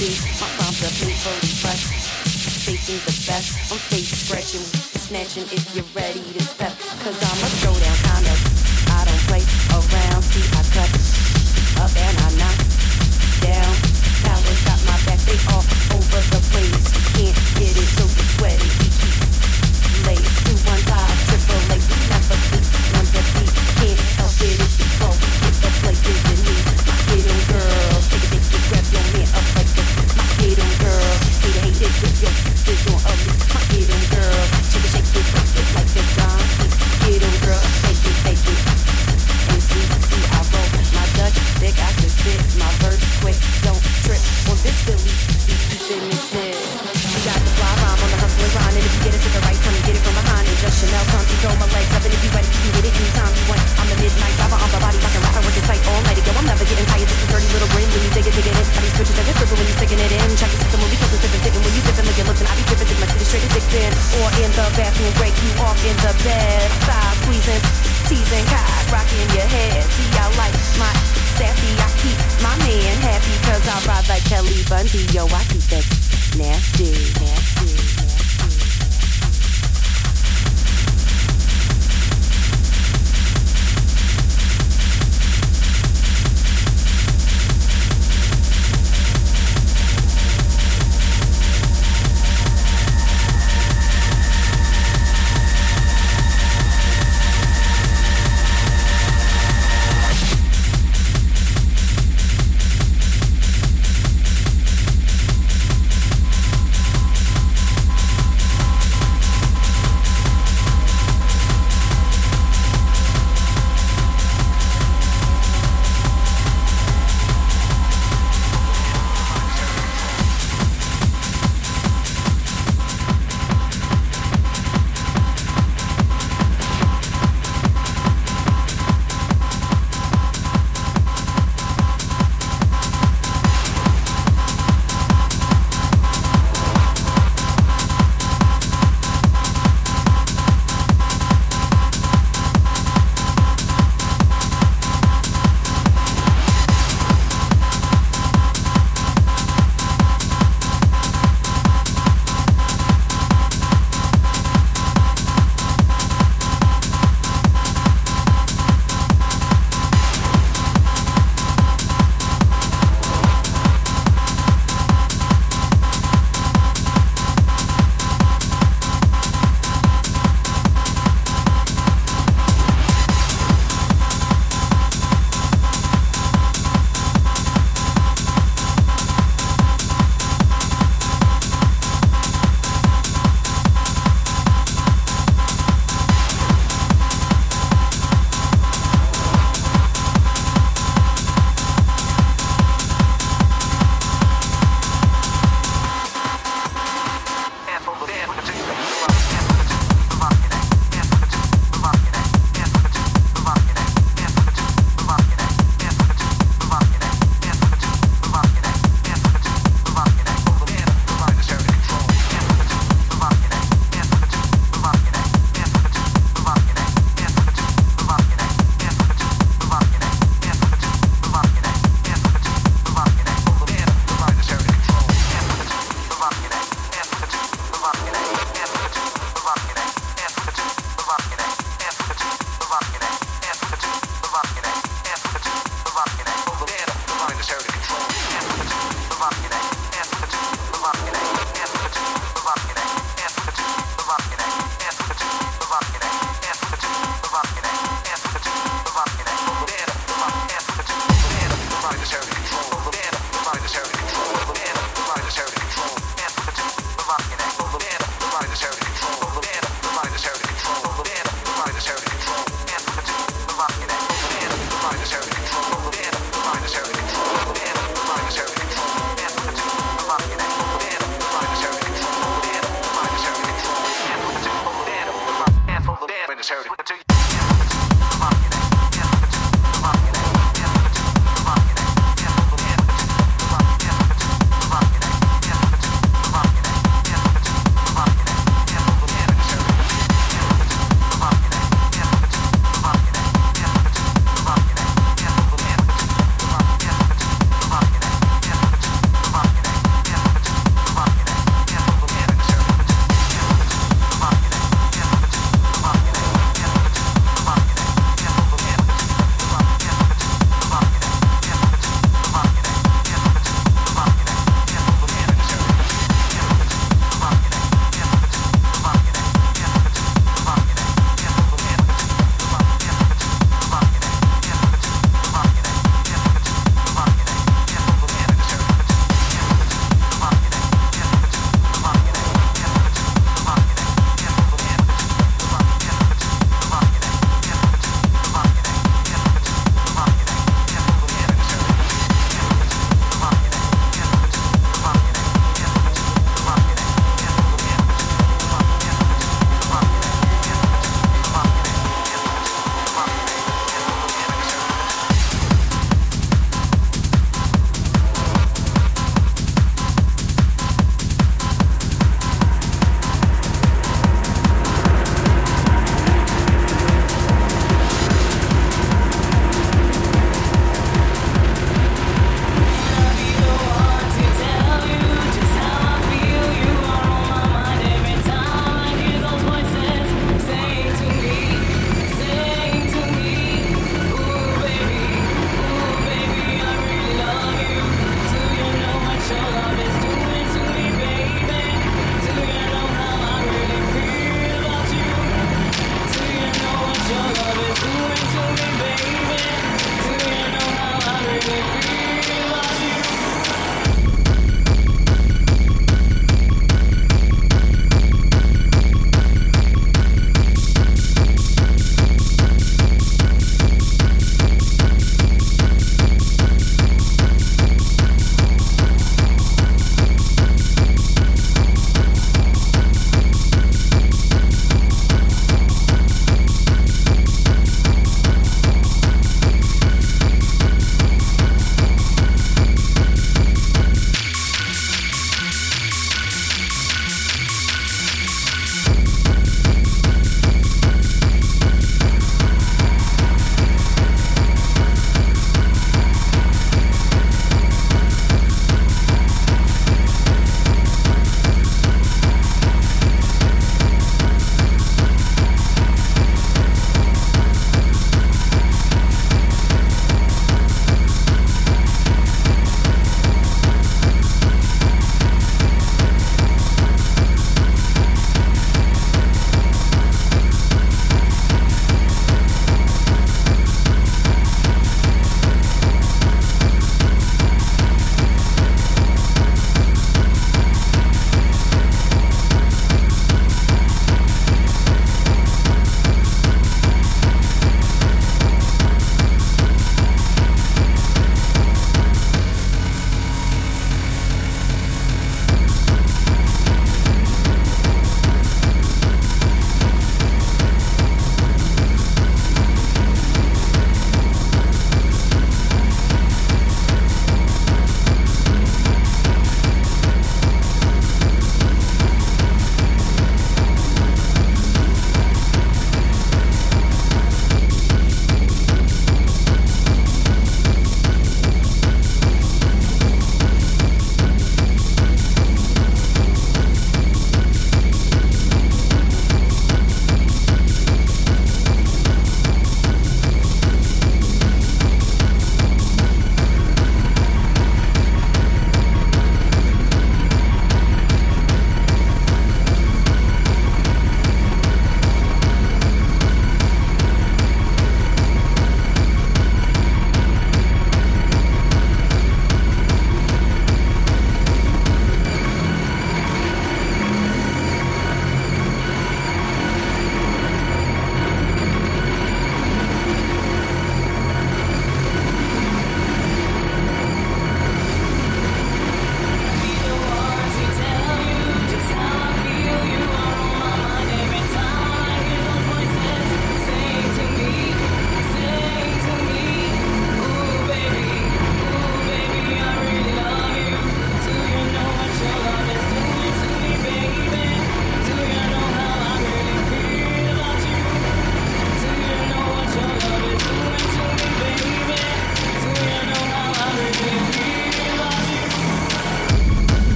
Peace.